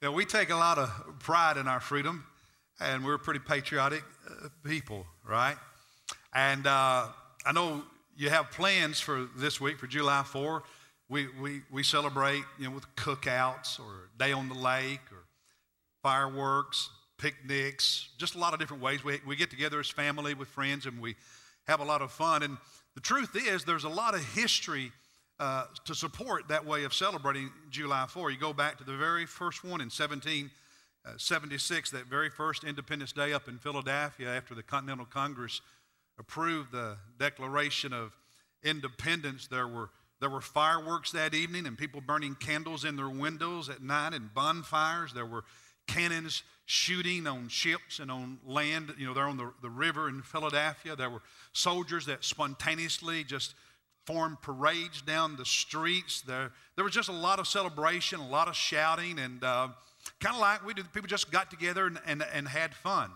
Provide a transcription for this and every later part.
Yeah, we take a lot of pride in our freedom, and we're pretty patriotic uh, people, right? And uh, I know you have plans for this week, for July 4. We, we, we celebrate, you know, with cookouts or day on the lake or fireworks, picnics, just a lot of different ways. We, we get together as family with friends and we have a lot of fun. And the truth is, there's a lot of history uh, to support that way of celebrating July 4. You go back to the very first one in 1776, uh, that very first Independence Day up in Philadelphia after the Continental Congress approved the Declaration of Independence. There were, there were fireworks that evening and people burning candles in their windows at night and bonfires. There were cannons shooting on ships and on land. You know, they're on the, the river in Philadelphia. There were soldiers that spontaneously just formed parades down the streets. There, there was just a lot of celebration, a lot of shouting, and uh, kind of like we did, people just got together and, and, and had fun.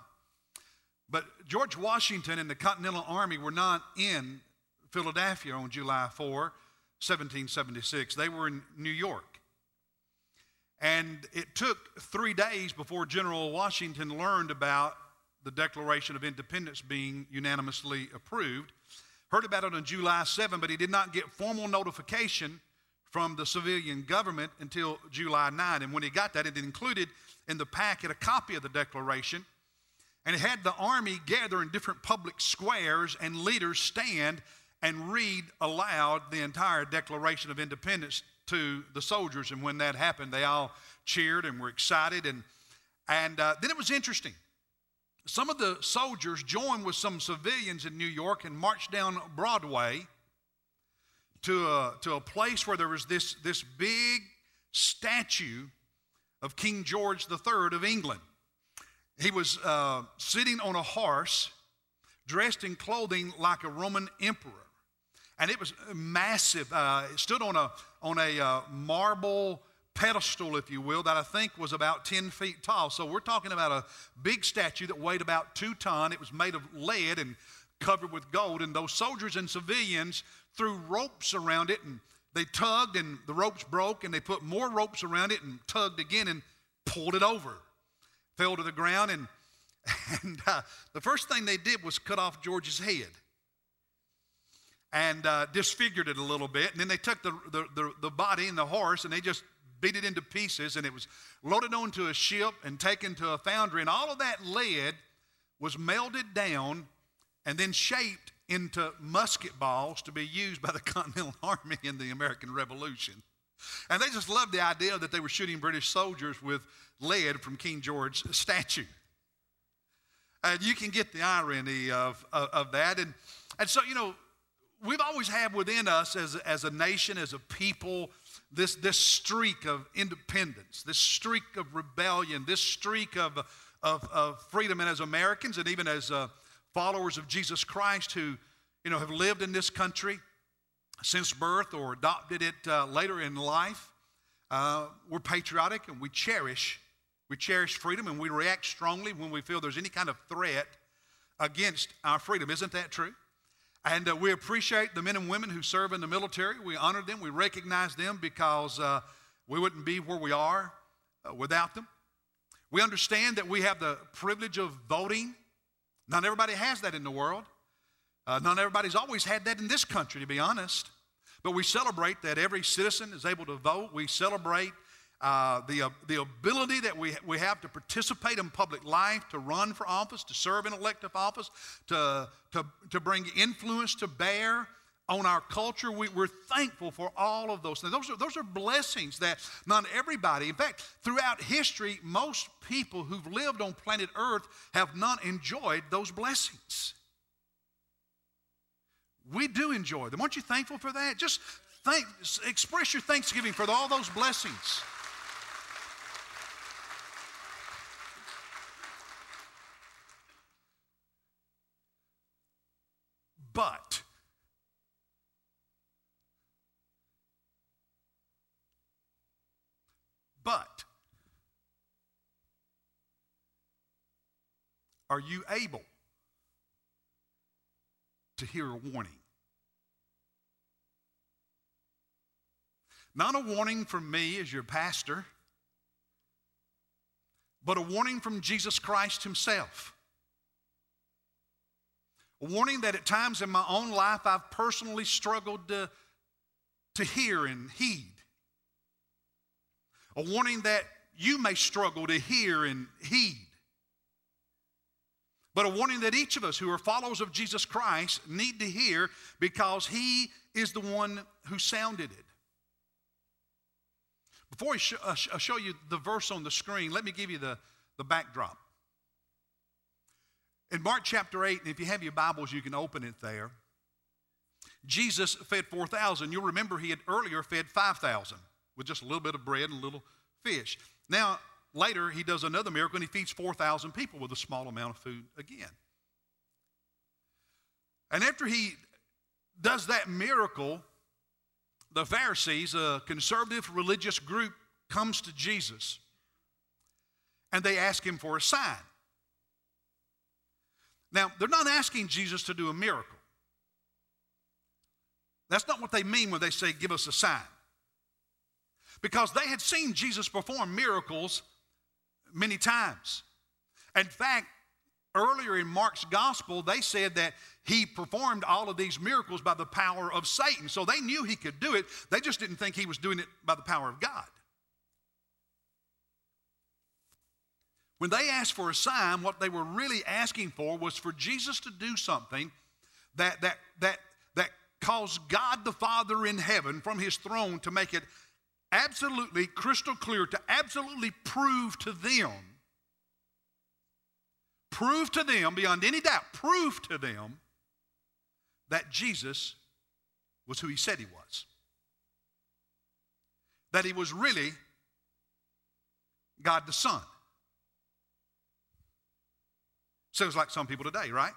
But George Washington and the Continental Army were not in Philadelphia on July 4, 1776. They were in New York. And it took three days before General Washington learned about the Declaration of Independence being unanimously approved. Heard about it on July 7, but he did not get formal notification from the civilian government until July 9. And when he got that, it included in the packet a copy of the Declaration. And it had the army gather in different public squares and leaders stand and read aloud the entire Declaration of Independence to the soldiers. And when that happened, they all cheered and were excited. And, and uh, then it was interesting. Some of the soldiers joined with some civilians in New York and marched down Broadway to a, to a place where there was this, this big statue of King George III of England. He was uh, sitting on a horse, dressed in clothing like a Roman emperor and it was massive. Uh, it stood on a, on a uh, marble pedestal, if you will, that I think was about 10 feet tall. So we're talking about a big statue that weighed about two ton. It was made of lead and covered with gold. And those soldiers and civilians threw ropes around it and they tugged and the ropes broke and they put more ropes around it and tugged again and pulled it over. Fell to the ground and, and uh, the first thing they did was cut off George's head and uh, disfigured it a little bit. And then they took the, the, the, the, body and the horse and they just beat it into pieces. And it was loaded onto a ship and taken to a foundry. And all of that lead was melted down and then shaped into musket balls to be used by the Continental Army in the American Revolution. And they just loved the idea that they were shooting British soldiers with lead from King George's statue. And you can get the irony of, of, of that. And, and so, you know, we've always had within us as, as a nation, as a people, this, this streak of independence, this streak of rebellion, this streak of, of, of freedom. And as Americans and even as uh, followers of Jesus Christ who you know, have lived in this country since birth or adopted it uh, later in life, uh, we're patriotic and we cherish, we cherish freedom and we react strongly when we feel there's any kind of threat against our freedom. Isn't that true? And uh, we appreciate the men and women who serve in the military. We honor them. We recognize them because uh, we wouldn't be where we are uh, without them. We understand that we have the privilege of voting. Not everybody has that in the world. Uh, not everybody's always had that in this country, to be honest. But we celebrate that every citizen is able to vote. We celebrate uh, the, uh, the ability that we, we have to participate in public life, to run for office, to serve in elective office, to, to, to bring influence to bear on our culture. We, are thankful for all of those things. Those are, those are blessings that not everybody, in fact, throughout history, most people who've lived on planet Earth have not enjoyed those blessings. We do enjoy them. Aren't you thankful for that? Just thank, express your thanksgiving for all those blessings. But but are you able to hear a warning? Not a warning from me as your pastor, but a warning from Jesus Christ Himself. A warning that at times in my own life I've personally struggled to, to hear and heed. A warning that you may struggle to hear and heed. But a warning that each of us who are followers of Jesus Christ need to hear because He is the one who sounded it. Before I sh- uh, show you the verse on the screen, let me give you the, the backdrop. In Mark chapter 8, and if you have your Bibles, you can open it there. Jesus fed 4,000. You'll remember he had earlier fed 5,000 with just a little bit of bread and a little fish. Now, later, he does another miracle and he feeds 4,000 people with a small amount of food again. And after he does that miracle, the Pharisees, a conservative religious group, comes to Jesus and they ask him for a sign. Now, they're not asking Jesus to do a miracle. That's not what they mean when they say, Give us a sign. Because they had seen Jesus perform miracles many times. In fact, earlier in Mark's gospel, they said that he performed all of these miracles by the power of Satan. So they knew he could do it, they just didn't think he was doing it by the power of God. When they asked for a sign, what they were really asking for was for Jesus to do something that, that, that, that caused God the Father in heaven from his throne to make it absolutely crystal clear, to absolutely prove to them, prove to them beyond any doubt, prove to them that Jesus was who he said he was. That he was really God the Son. Sounds like some people today, right?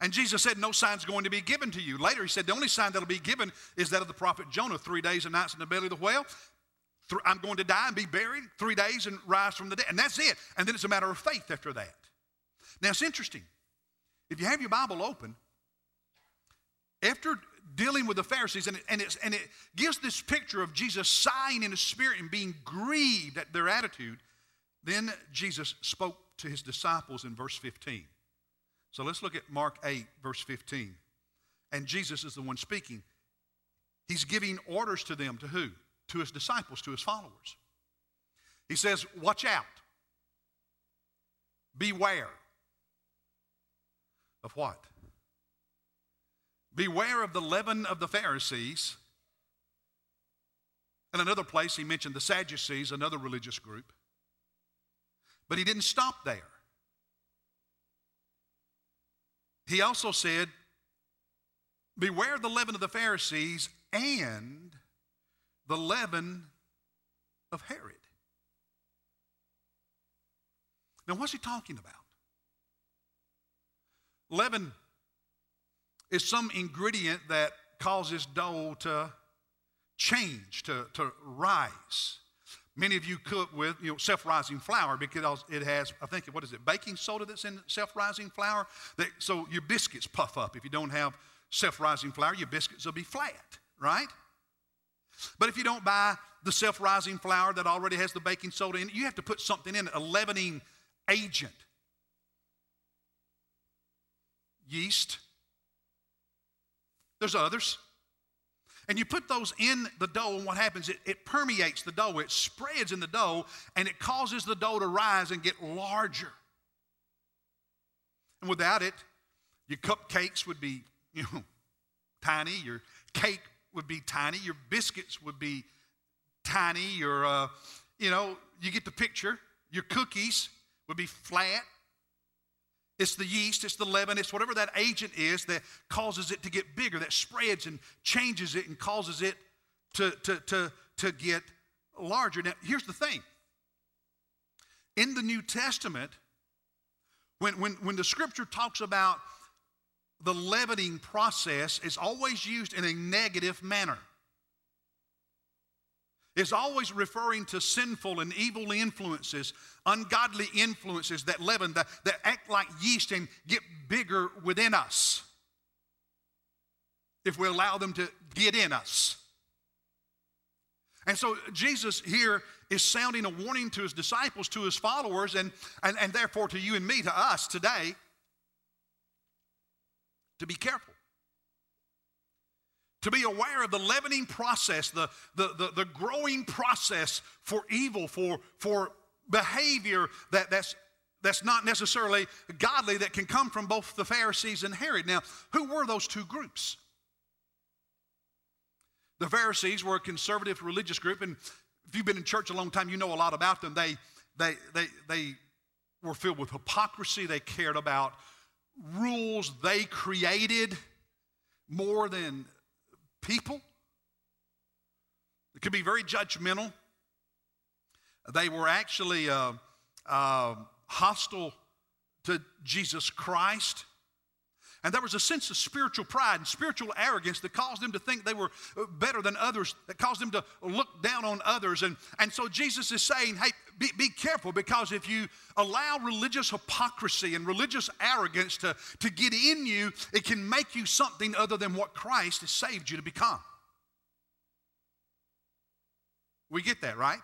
And Jesus said, No sign's going to be given to you. Later, he said, The only sign that'll be given is that of the prophet Jonah three days and nights in the belly of the whale. I'm going to die and be buried three days and rise from the dead. And that's it. And then it's a matter of faith after that. Now, it's interesting. If you have your Bible open, after dealing with the Pharisees, and it, and, and it gives this picture of Jesus sighing in his spirit and being grieved at their attitude, then Jesus spoke to his disciples in verse 15. So let's look at Mark 8, verse 15. And Jesus is the one speaking. He's giving orders to them, to who? To his disciples, to his followers. He says, Watch out. Beware. Of what? Beware of the leaven of the Pharisees. In another place, he mentioned the Sadducees, another religious group. But he didn't stop there. He also said, Beware the leaven of the Pharisees and the leaven of Herod. Now, what's he talking about? Leaven is some ingredient that causes dough to change, to, to rise. Many of you cook with you know, self-rising flour because it has, I think, what is it, baking soda that's in self-rising flour? That, so your biscuits puff up. If you don't have self-rising flour, your biscuits will be flat, right? But if you don't buy the self-rising flour that already has the baking soda in it, you have to put something in it, a leavening agent. Yeast. There's others. And you put those in the dough, and what happens? It, it permeates the dough, it spreads in the dough, and it causes the dough to rise and get larger. And without it, your cupcakes would be, you know, tiny, your cake would be tiny, your biscuits would be tiny, your, uh, you know, you get the picture. Your cookies would be flat. It's the yeast, it's the leaven, it's whatever that agent is that causes it to get bigger, that spreads and changes it and causes it to, to, to, to get larger. Now, here's the thing in the New Testament, when, when, when the scripture talks about the leavening process, it's always used in a negative manner is always referring to sinful and evil influences, ungodly influences that leaven, that, that act like yeast and get bigger within us if we allow them to get in us. And so Jesus here is sounding a warning to his disciples, to his followers, and, and, and therefore to you and me, to us today, to be careful. To be aware of the leavening process, the, the, the, the growing process for evil, for, for behavior that, that's, that's not necessarily godly that can come from both the Pharisees and Herod. Now, who were those two groups? The Pharisees were a conservative religious group, and if you've been in church a long time, you know a lot about them. They, they, they, they were filled with hypocrisy. They cared about rules they created more than people. It could be very judgmental. They were actually uh, uh, hostile to Jesus Christ. And there was a sense of spiritual pride and spiritual arrogance that caused them to think they were uh, better than others, that caused them to look down on others. And, and so Jesus is saying, hey, be, be careful because if you allow religious hypocrisy and religious arrogance to, to get in you, it can make you something other than what Christ has saved you to become. We get that, right?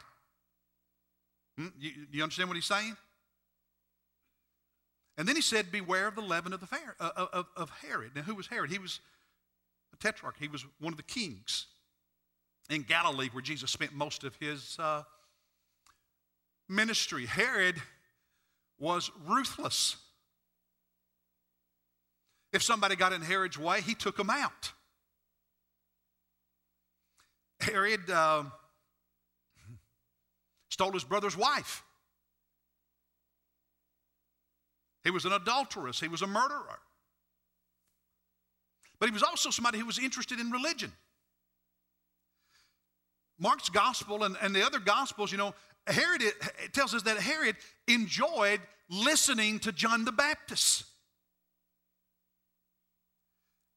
Hmm? You, you understand what he's saying? And then he said, Beware of the leaven of, the fair, uh, of, of Herod. Now, who was Herod? He was a tetrarch, he was one of the kings in Galilee where Jesus spent most of his uh, ministry. Herod was ruthless. If somebody got in Herod's way, he took them out. Herod uh, stole his brother's wife. He was an adulteress, he was a murderer. But he was also somebody who was interested in religion. Mark's gospel and, and the other gospels, you know, Herod tells us that Herod enjoyed listening to John the Baptist.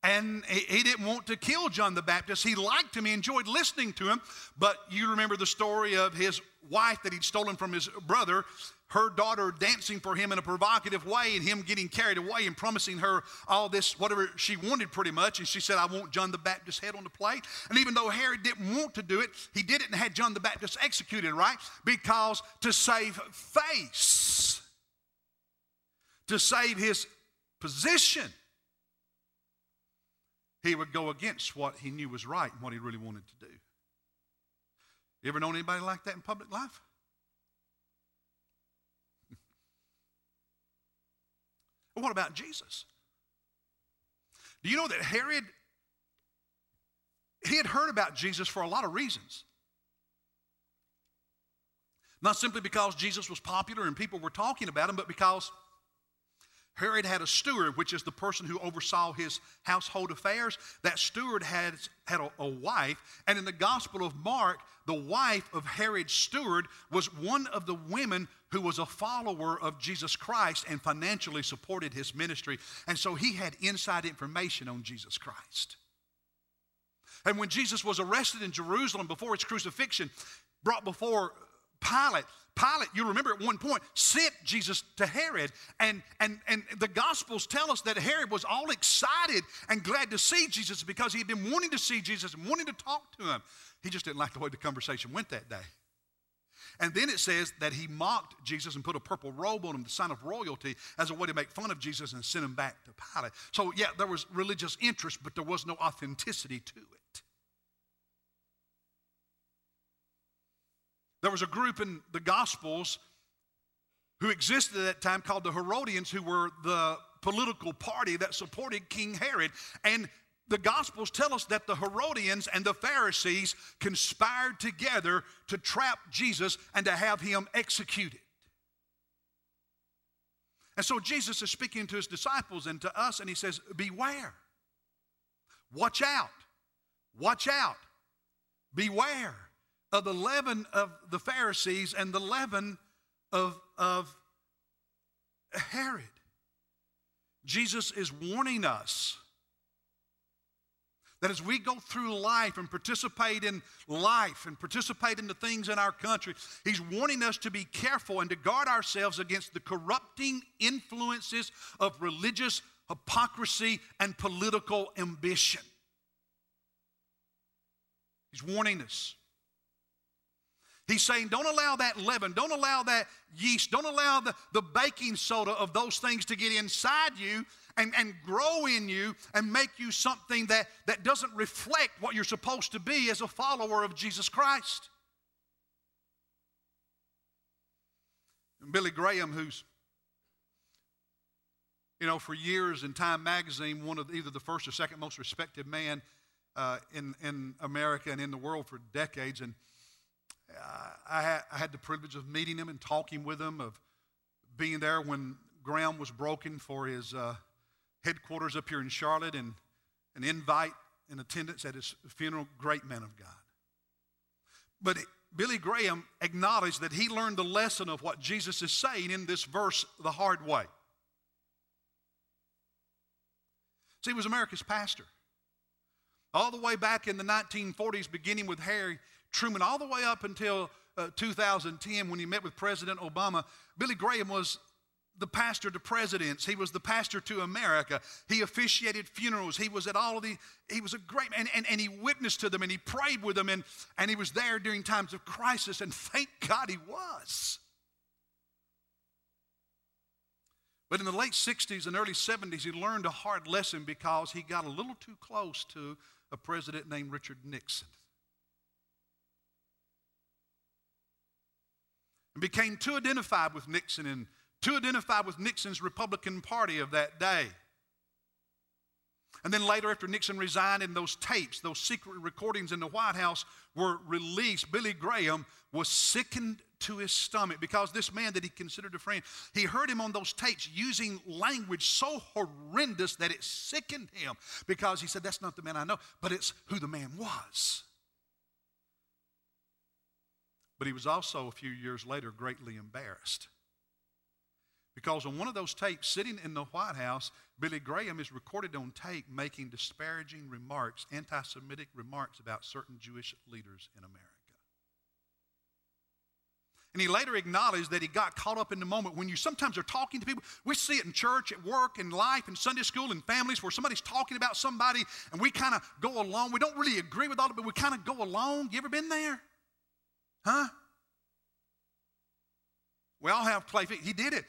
And he, didn't want to kill John the Baptist. He liked him, he enjoyed listening to him. But you remember the story of his wife that he'd stolen from his brother her daughter dancing for him in a provocative way and him getting carried away and promising her all this, whatever she wanted pretty much. And she said, I want John the Baptist's head on the plate. And even though Herod didn't want to do it, he did it and had John the Baptist executed, right? Because to save face, to save his position, he would go against what he knew was right and what he really wanted to do. You ever known anybody like that in public life? What about Jesus? Do you know that Herod, he had heard about Jesus for a lot of reasons. Not simply because Jesus was popular and people were talking about him, but because Herod had a steward, which is the person who oversaw his household affairs. That steward had, had a, a, wife, and in the Gospel of Mark, the wife of Herod's steward was one of the women who was a follower of Jesus Christ and financially supported his ministry. And so he had inside information on Jesus Christ. And when Jesus was arrested in Jerusalem before his crucifixion, brought before Pilate, Pilate, you remember at one point, sent Jesus to Herod. And, and, and the Gospels tell us that Herod was all excited and glad to see Jesus because he had been wanting to see Jesus and wanting to talk to him. He just didn't like the way the conversation went that day. And then it says that he mocked Jesus and put a purple robe on him, the sign of royalty, as a way to make fun of Jesus and send him back to Pilate. So, yeah, there was religious interest, but there was no authenticity to it. There was a group in the Gospels who existed at that time called the Herodians, who were the political party that supported King Herod. And the Gospels tell us that the Herodians and the Pharisees conspired together to trap Jesus and to have him executed. And so Jesus is speaking to his disciples and to us, and he says, Beware. Watch out. Watch out. Beware of the leaven of the Pharisees and the leaven of, of Herod. Jesus is warning us that as we go through life and participate in life and participate in the things in our country, He's warning us to be careful and to guard ourselves against the corrupting influences of religious hypocrisy and political ambition. He's warning us. He's saying, don't allow that leaven, don't allow that yeast, don't allow the, the baking soda of those things to get inside you and, and grow in you and make you something that, that doesn't reflect what you're supposed to be as a follower of Jesus Christ. And Billy Graham, who's, you know, for years in Time Magazine, one of either the first or second most respected man uh, in, in America and in the world for decades. And I, had, I had the privilege of meeting him and talking with him, of being there when ground was broken for his uh, headquarters up here in Charlotte, and an invite in attendance at his funeral. Great man of God. But it, Billy Graham acknowledged that he learned the lesson of what Jesus is saying in this verse the hard way. See, he was America's pastor. All the way back in the 1940s, beginning with Harry Truman, all the way up until uh, 2010 when he met with President Obama, Billy Graham was the pastor to presidents. He was the pastor to America. He officiated funerals. He was at all of the, he was a great man, and, and, he witnessed to them and he prayed with them and, and he was there during times of crisis, and thank God he was. But in the late 60s and early 70s, he learned a hard lesson because he got a little too close to a president named Richard Nixon. And became too identified with Nixon and too identified with Nixon's Republican Party of that day. And then later, after Nixon resigned, and those tapes, those secret recordings in the White House were released, Billy Graham was sickened to his stomach because this man that he considered a friend, he heard him on those tapes using language so horrendous that it sickened him because he said, That's not the man I know, but it's who the man was. But he was also, a few years later, greatly embarrassed because on one of those tapes, sitting in the White House, Billy Graham is recorded on tape making disparaging remarks, anti Semitic remarks about certain Jewish leaders in America. And he later acknowledged that he got caught up in the moment when you sometimes are talking to people. We see it in church, at work, in life, in Sunday school, in families where somebody's talking about somebody and we kind of go along. We don't really agree with all of it, but we kind of go along. You ever been there? Huh? We all have clay feet. He did it.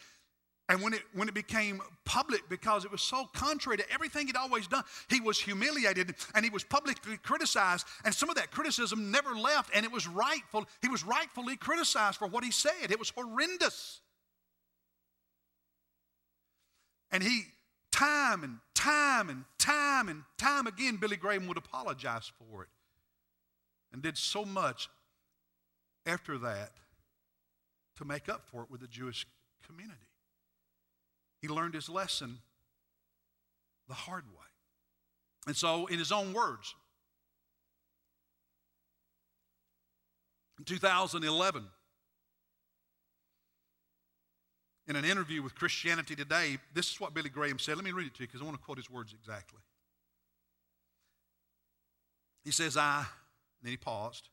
And when it, when it became public, because it was so contrary to everything he'd always done, he was humiliated and he was publicly criticized. And some of that criticism never left, and it was rightful. He was rightfully criticized for what he said. It was horrendous. And he, time and time and time and time again, Billy Graham would apologize for it and did so much after that to make up for it with the Jewish community. He learned his lesson the hard way. And so, in his own words, in 2011, in an interview with Christianity Today, this is what Billy Graham said. Let me read it to you because I want to quote his words exactly. He says, I, and then he paused,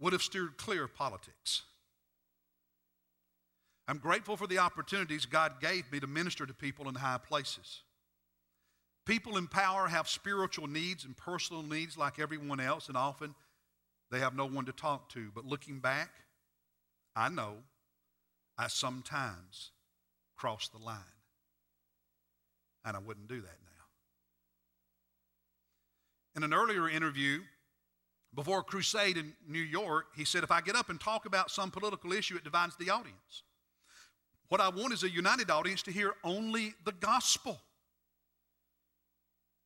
would have steered clear of politics. I'm grateful for the opportunities God gave me to minister to people in high places. People in power have spiritual needs and personal needs like everyone else, and often they have no one to talk to. But looking back, I know I sometimes crossed the line. And I wouldn't do that now. In an earlier interview, before a crusade in New York, he said, If I get up and talk about some political issue, it divides the audience. What I want is a united audience to hear only the gospel.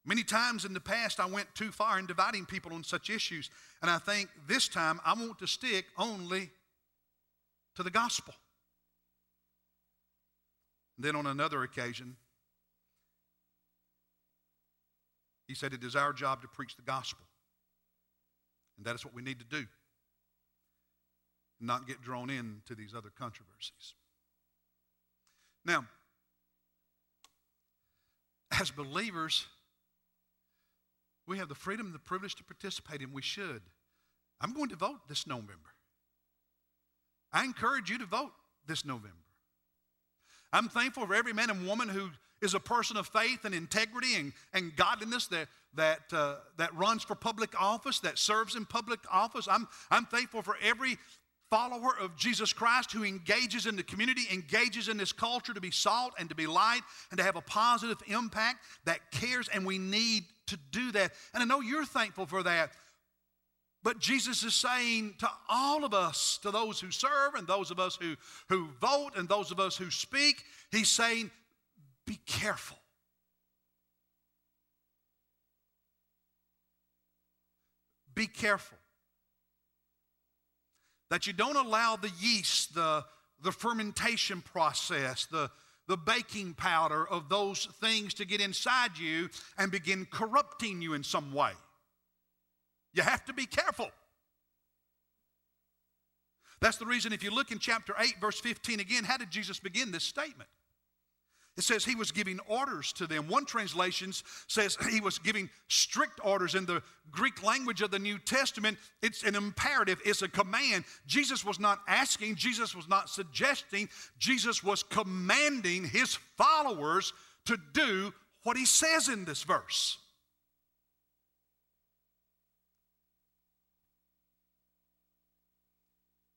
Many times in the past, I went too far in dividing people on such issues, and I think this time I want to stick only to the gospel. then on another occasion, he said, It is our job to preach the gospel. And that is what we need to do, not get drawn into these other controversies. Now, as believers, we have the freedom and the privilege to participate, and we should. I'm going to vote this November. I encourage you to vote this November. I'm thankful for every man and woman who is a person of faith and integrity and, and godliness that, that, uh, that runs for public office, that serves in public office. I'm, I'm thankful for every follower of Jesus Christ who engages in the community, engages in this culture to be salt and to be light and to have a positive impact that cares, and we need to do that. And I know you're thankful for that. But Jesus is saying to all of us, to those who serve and those of us who, who vote and those of us who speak, He's saying, be careful. Be careful that you don't allow the yeast, the, the fermentation process, the, the baking powder of those things to get inside you and begin corrupting you in some way. You have to be careful. That's the reason, if you look in chapter 8, verse 15 again, how did Jesus begin this statement? It says he was giving orders to them. One translation says he was giving strict orders. In the Greek language of the New Testament, it's an imperative, it's a command. Jesus was not asking, Jesus was not suggesting, Jesus was commanding his followers to do what he says in this verse.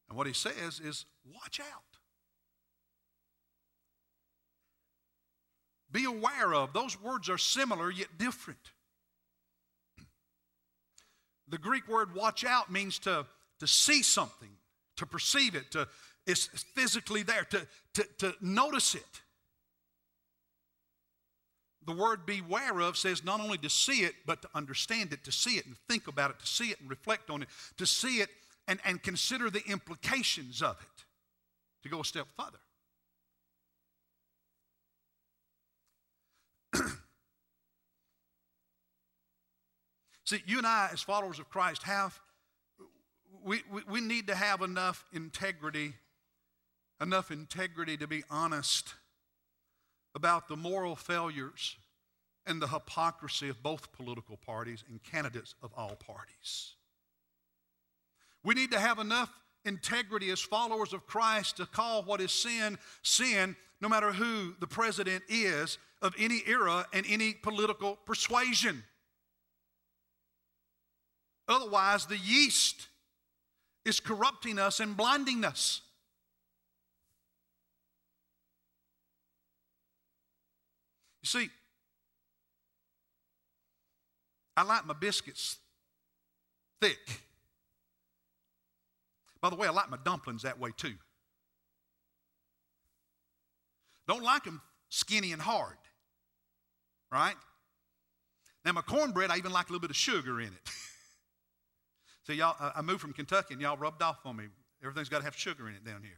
And what he says is, watch out. Be aware of. Those words are similar yet different. The Greek word watch out means to, to see something, to perceive it, to, it's physically there, to, to, to notice it. The word beware of says not only to see it, but to understand it, to see it and think about it, to see it and reflect on it, to see it and, and consider the implications of it, to go a step further. See, you and I, as followers of Christ, have, we, we, we need to have enough integrity, enough integrity to be honest about the moral failures and the hypocrisy of both political parties and candidates of all parties. We need to have enough integrity as followers of Christ to call what is sin, sin, no matter who the president is of any era and any political persuasion. Otherwise, the yeast is corrupting us and blinding us. You see, I like my biscuits thick. By the way, I like my dumplings that way too. Don't like them skinny and hard, right? Now, my cornbread, I even like a little bit of sugar in it. So y'all, I moved from Kentucky and y'all rubbed off on me. Everything's got to have sugar in it down here.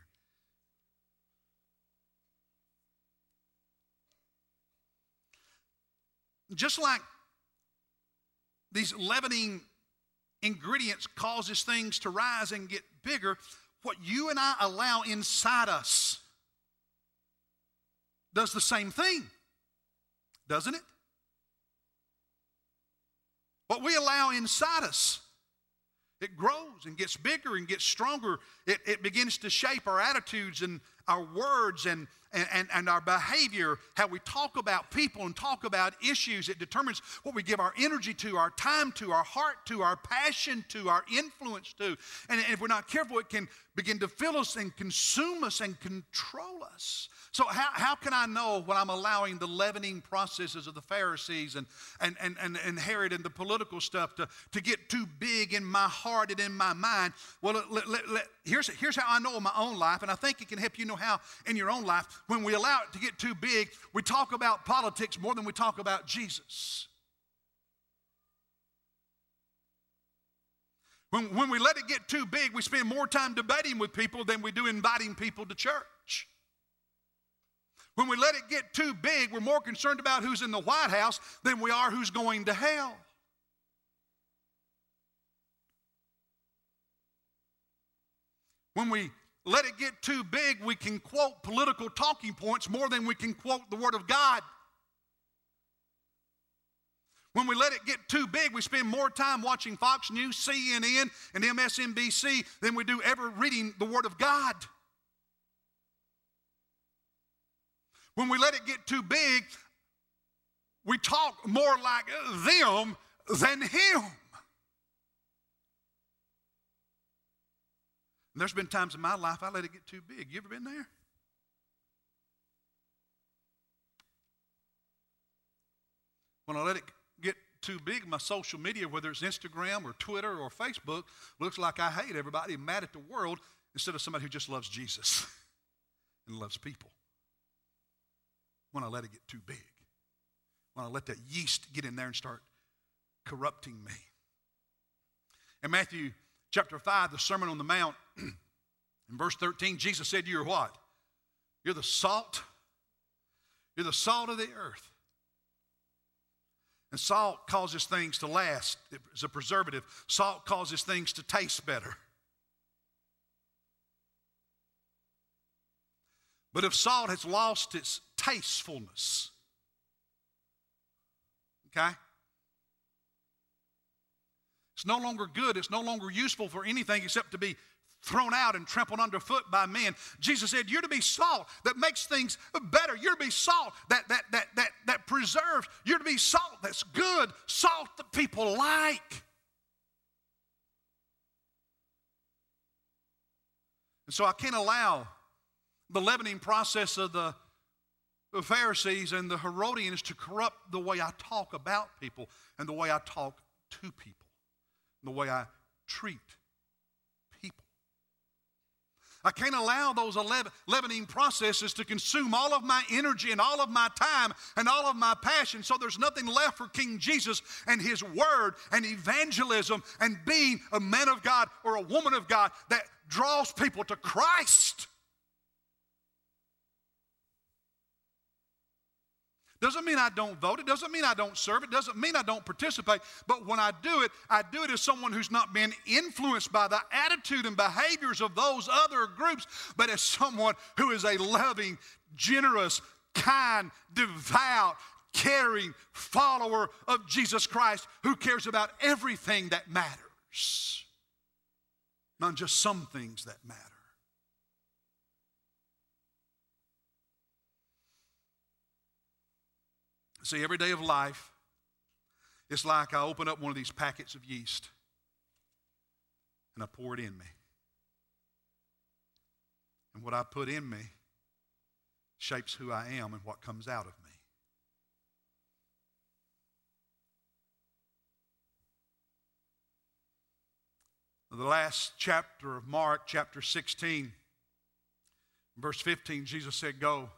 Just like these leavening ingredients causes things to rise and get bigger, what you and I allow inside us does the same thing, doesn't it? What we allow inside us it grows and gets bigger and gets stronger. It, it begins to shape our attitudes and our words and, and, and our behavior, how we talk about people and talk about issues. It determines what we give our energy to, our time to, our heart to, our passion to, our influence to. And if we're not careful, it can begin to fill us and consume us and control us. So, how, how can I know when I'm allowing the leavening processes of the Pharisees and, and, and, and, and Herod and the political stuff to, to get too big in my heart and in my mind? Well, let, let, let, here's, here's how I know in my own life, and I think it can help you know how in your own life. When we allow it to get too big, we talk about politics more than we talk about Jesus. When, when we let it get too big, we spend more time debating with people than we do inviting people to church. When we let it get too big, we're more concerned about who's in the White House than we are who's going to hell. When we let it get too big, we can quote political talking points more than we can quote the Word of God. When we let it get too big, we spend more time watching Fox News, CNN, and MSNBC than we do ever reading the Word of God. When we let it get too big, we talk more like them than Him. And there's been times in my life I let it get too big. You ever been there? When I let it too big, my social media, whether it's Instagram or Twitter or Facebook, looks like I hate everybody, mad at the world, instead of somebody who just loves Jesus and loves people. When I let it get too big, when I let that yeast get in there and start corrupting me. In Matthew chapter 5, the Sermon on the Mount, in verse 13, Jesus said, You're what? You're the salt. You're the salt of the earth. And salt causes things to last as a preservative. Salt causes things to taste better. But if salt has lost its tastefulness, okay? It's no longer good. It's no longer useful for anything except to be thrown out and trampled underfoot by men. Jesus said, You're to be salt that makes things better. You're to be salt that, that, that, that, that preserves. You're to be salt that's good, salt that people like. And so I can't allow the leavening process of the Pharisees and the Herodians to corrupt the way I talk about people and the way I talk to people, and the way I treat I can't allow those leavening processes to consume all of my energy and all of my time and all of my passion. So there's nothing left for King Jesus and His Word and evangelism and being a man of God or a woman of God that draws people to Christ. Doesn't mean I don't vote. It doesn't mean I don't serve. It doesn't mean I don't participate. But when I do it, I do it as someone who's not been influenced by the attitude and behaviors of those other groups, but as someone who is a loving, generous, kind, devout, caring follower of Jesus Christ who cares about everything that matters, not just some things that matter. See, every day of life, it's like I open up one of these packets of yeast and I pour it in me. And what I put in me shapes who I am and what comes out of me. The last chapter of Mark, chapter 16, verse 15, Jesus said, Go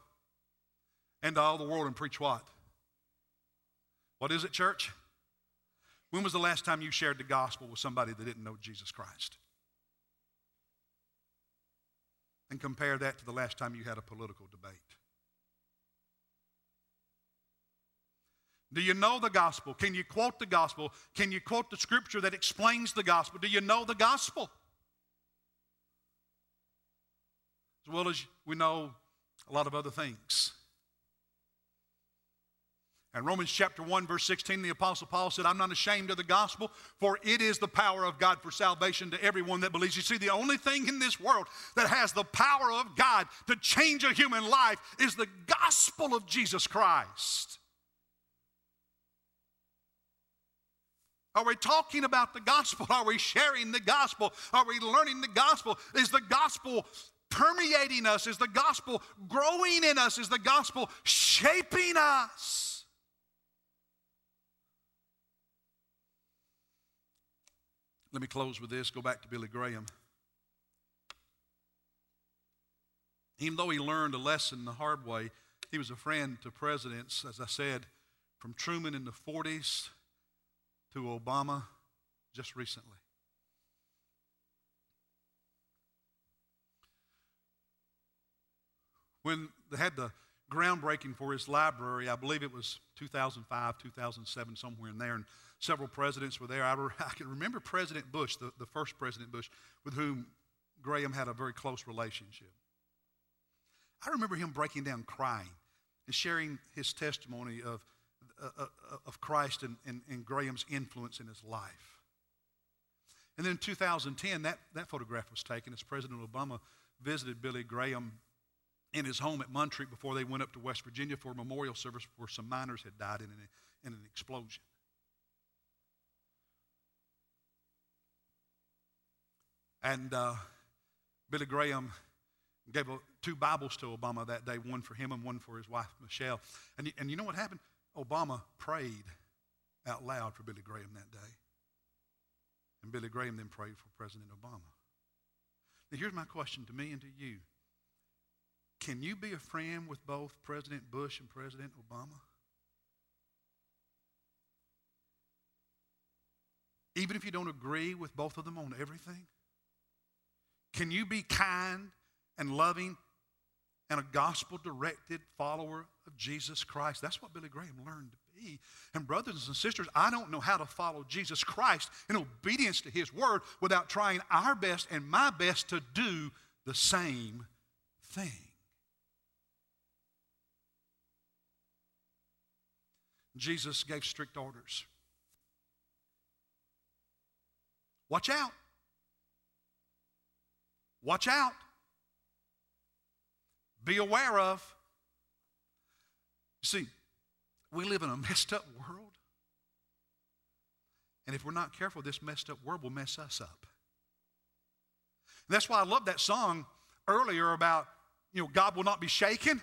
into all the world and preach what? What is it, church? When was the last time you shared the gospel with somebody that didn't know Jesus Christ? And compare that to the last time you had a political debate. Do you know the gospel? Can you quote the gospel? Can you quote the scripture that explains the gospel? Do you know the gospel? As well as we know a lot of other things. And Romans chapter 1, verse 16, the Apostle Paul said, I'm not ashamed of the gospel, for it is the power of God for salvation to everyone that believes. You see, the only thing in this world that has the power of God to change a human life is the gospel of Jesus Christ. Are we talking about the gospel? Are we sharing the gospel? Are we learning the gospel? Is the gospel permeating us? Is the gospel growing in us? Is the gospel shaping us? Let me close with this. Go back to Billy Graham. Even though he learned a lesson the hard way, he was a friend to presidents, as I said, from Truman in the 40s to Obama just recently. When they had the groundbreaking for his library, I believe it was 2005, 2007, somewhere in there, and several presidents were there. I, re- I can remember President Bush, the, the first President Bush, with whom Graham had a very close relationship. I remember him breaking down crying and sharing his testimony of, uh, uh, uh of Christ and, and, and Graham's influence in his life. And then in 2010, that, that photograph was taken as President Obama visited Billy Graham in his home at Montreat before they went up to West Virginia for a memorial service where some miners had died in an, in an explosion. And uh, Billy Graham gave a, two Bibles to Obama that day, one for him and one for his wife, Michelle. And, and you know what happened? Obama prayed out loud for Billy Graham that day. And Billy Graham then prayed for President Obama. Now, here's my question to me and to you Can you be a friend with both President Bush and President Obama? Even if you don't agree with both of them on everything? Can you be kind and loving and a gospel directed follower of Jesus Christ? That's what Billy Graham learned to be. And, brothers and sisters, I don't know how to follow Jesus Christ in obedience to his word without trying our best and my best to do the same thing. Jesus gave strict orders. Watch out. Watch out. Be aware of. You see, we live in a messed up world. And if we're not careful, this messed up world will mess us up. And that's why I love that song earlier about, you know, God will not be shaken.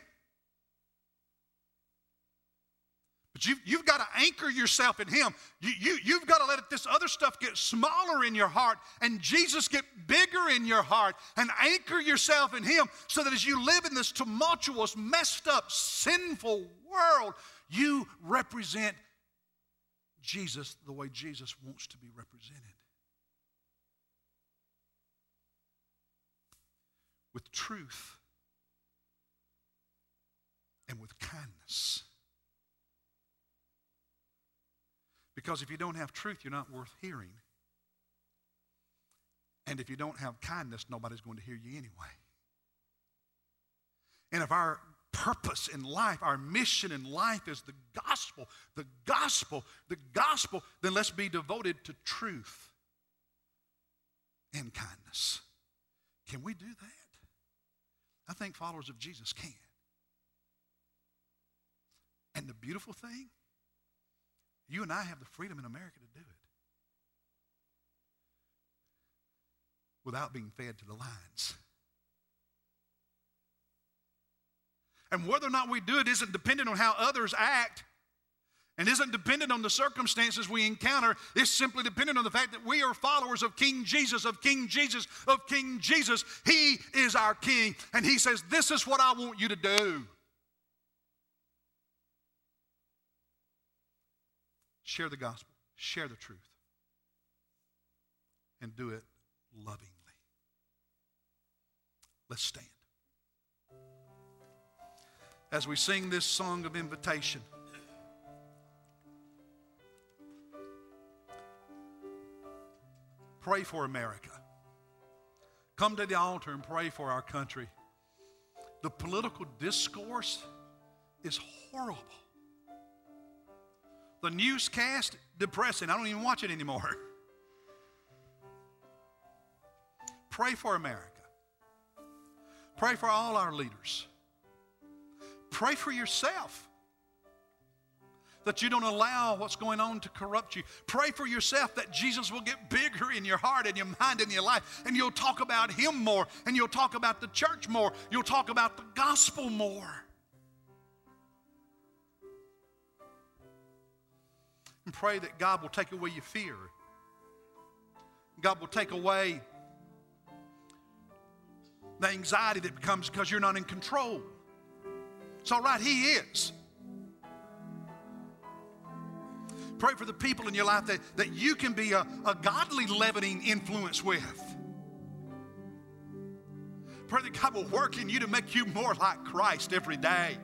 But you've, you've got to anchor yourself in Him. You, you, you've got to let this other stuff get smaller in your heart and Jesus get bigger in your heart and anchor yourself in Him so that as you live in this tumultuous, messed up, sinful world, you represent Jesus the way Jesus wants to be represented. With truth and with kindness. Because if you don't have truth, you're not worth hearing. And if you don't have kindness, nobody's going to hear you anyway. And if our purpose in life, our mission in life is the gospel, the gospel, the gospel, then let's be devoted to truth and kindness. Can we do that? I think followers of Jesus can. And the beautiful thing you and I have the freedom in America to do it without being fed to the lions. And whether or not we do it isn't dependent on how others act and isn't dependent on the circumstances we encounter. It's simply dependent on the fact that we are followers of King Jesus, of King Jesus, of King Jesus. He is our King. And He says, This is what I want you to do. Share the gospel, share the truth, and do it lovingly. Let's stand. As we sing this song of invitation, pray for America. Come to the altar and pray for our country. The political discourse is horrible. The newscast, depressing. I don't even watch it anymore. Pray for America. Pray for all our leaders. Pray for yourself that you don't allow what's going on to corrupt you. Pray for yourself that Jesus will get bigger in your heart and your mind and your life, and you'll talk about Him more, and you'll talk about the church more, you'll talk about the gospel more. And pray that God will take away your fear. God will take away the anxiety that becomes because you're not in control. It's all right, He is. Pray for the people in your life that, that you can be a, a godly leavening influence with. Pray that God will work in you to make you more like Christ every day.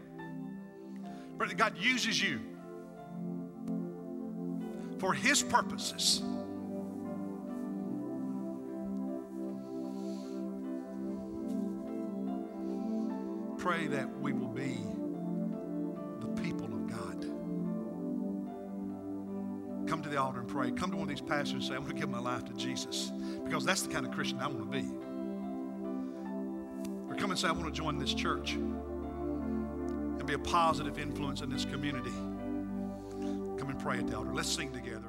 Pray that God uses you for His purposes. Pray that we will be the people of God. Come to the altar and pray. Come to one of these pastors and say, I want to give my life to Jesus because that's the kind of Christian I want to be. Or come and say, I want to join this church and be a positive influence in this community, pray altar. Let's sing together.